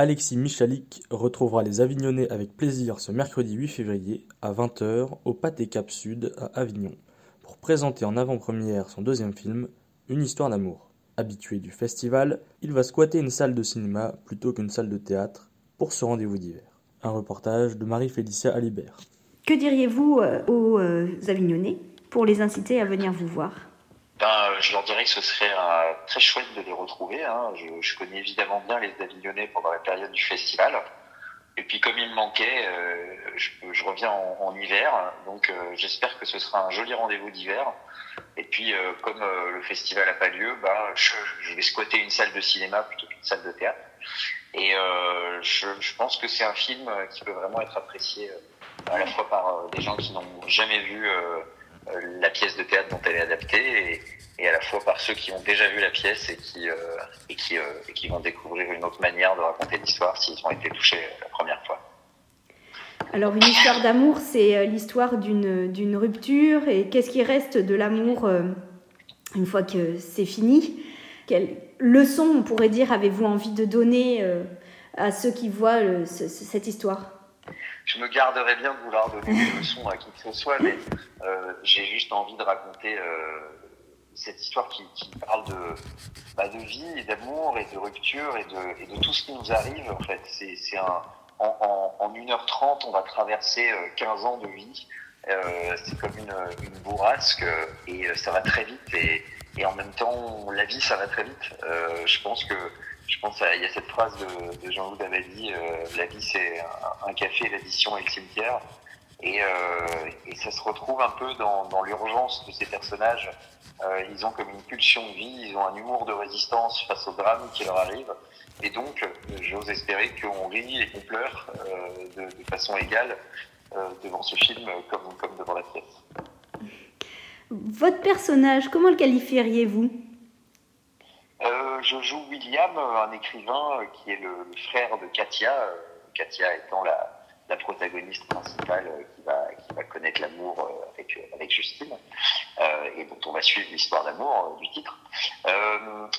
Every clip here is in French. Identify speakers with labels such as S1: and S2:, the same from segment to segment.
S1: Alexis Michalik retrouvera les Avignonnais avec plaisir ce mercredi 8 février à 20h au Pâté Cap Sud à Avignon pour présenter en avant-première son deuxième film, Une histoire d'amour. Habitué du festival, il va squatter une salle de cinéma plutôt qu'une salle de théâtre pour ce rendez-vous d'hiver. Un reportage de Marie-Félicia Alibert.
S2: Que diriez-vous euh, aux euh, Avignonnais pour les inciter à venir vous voir?
S3: Ben, je leur dirais que ce serait euh, très chouette de les retrouver. Hein. Je, je, connais évidemment bien les Avignonnais pendant la période du festival. Et puis comme il me manquait, euh, je, je, reviens en, hiver. Donc euh, j'espère que ce sera un joli rendez-vous d'hiver. Et puis comme le festival n'a pas lieu, bah, je, je, vais squatter une salle de cinéma plutôt qu'une salle de théâtre. Et je, je, pense que c'est un film qui peut vraiment être apprécié à la fois par des gens qui n'ont jamais vu la pièce de théâtre dont elle est adaptée et, à la fois par ceux qui ont déjà vu la pièce et qui, euh, euh, et qui vont découvrir une autre manière de raconter l'histoire s'ils ont été touchés la première fois.
S2: Alors une histoire d'amour, c'est l'histoire d'une, rupture et qu'est-ce qui reste de l'amour euh, une fois que c'est fini? Quelle leçon, on pourrait dire, avez-vous envie de donner euh, à ceux qui voient cette histoire?
S3: Je me garderais bien de vouloir donner des leçons à qui que ce soit, mais euh, j'ai juste envie de raconter euh, cette histoire qui, parle de, bah, de vie et d'amour et de rupture et de, tout ce qui nous arrive. En fait, c'est en, en, en 1h30, on va traverser 15 ans de vie. Euh, c'est comme une, bourrasque et ça va très vite et, en même temps, la vie, ça va très vite. Euh, je pense que je pense il y a cette phrase de, Jean-Loup Dabadi, euh, la vie c'est un, café, l'addition et le cimetière. Et, euh, et, ça se retrouve un peu dans, l'urgence de ces personnages. Euh, ils ont comme une pulsion de vie, ils ont un humour de résistance face au drame qui leur arrive. Et donc, j'ose espérer qu'on rit et qu'on pleure de, façon égale devant ce film comme devant la pièce.
S2: Votre personnage, comment le qualifieriez-vous?
S3: Euh, je joue William, un écrivain qui est le, frère de Katia, euh, Katia étant la, protagoniste principale euh, qui va, connaître l'amour euh, avec, Justine, euh, et dont on va suivre l'histoire d'amour du titre.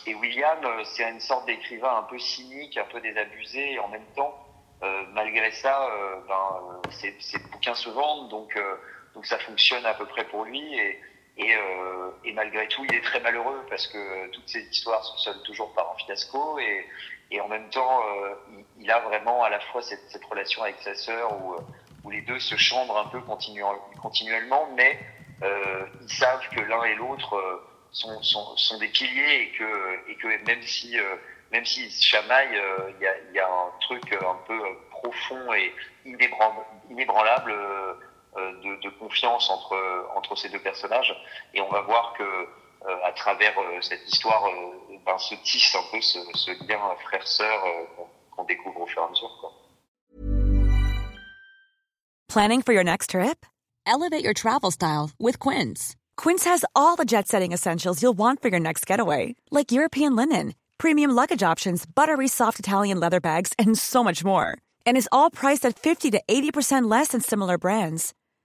S3: et William, c'est une sorte d'écrivain un peu cynique, un peu désabusé, et en même temps, malgré ça, ben, ses, ses, bouquins se vendent, donc, donc ça fonctionne à peu près pour lui, et et, euh, et, malgré tout, il est très malheureux parce que toutes ces histoires se soldent toujours par un fiasco et, en même temps, euh, il, a vraiment à la fois cette, relation avec sa sœur où, où, les deux se chambrent un peu continuellement, mais euh, ils savent que l'un et l'autre euh, sont, des piliers et que, même si euh, même s'ils se chamaillent, euh, il y a un truc un peu profond et inébranlable de, de, confiance entre, entre ces deux personnages. Et on va voir que euh, à travers euh, cette histoire, euh, ben, se tisse un peu ce, ce lien frère-sœur euh, qu'on découvre au fur et à mesure. Quoi.
S4: Planning for your next trip? Elevate your travel style with Quince. Quince has all the jet-setting essentials you'll want for your next getaway, like European linen, premium luggage options, buttery soft Italian leather bags, and so much more. And is all priced at 50 to 80% less than similar brands.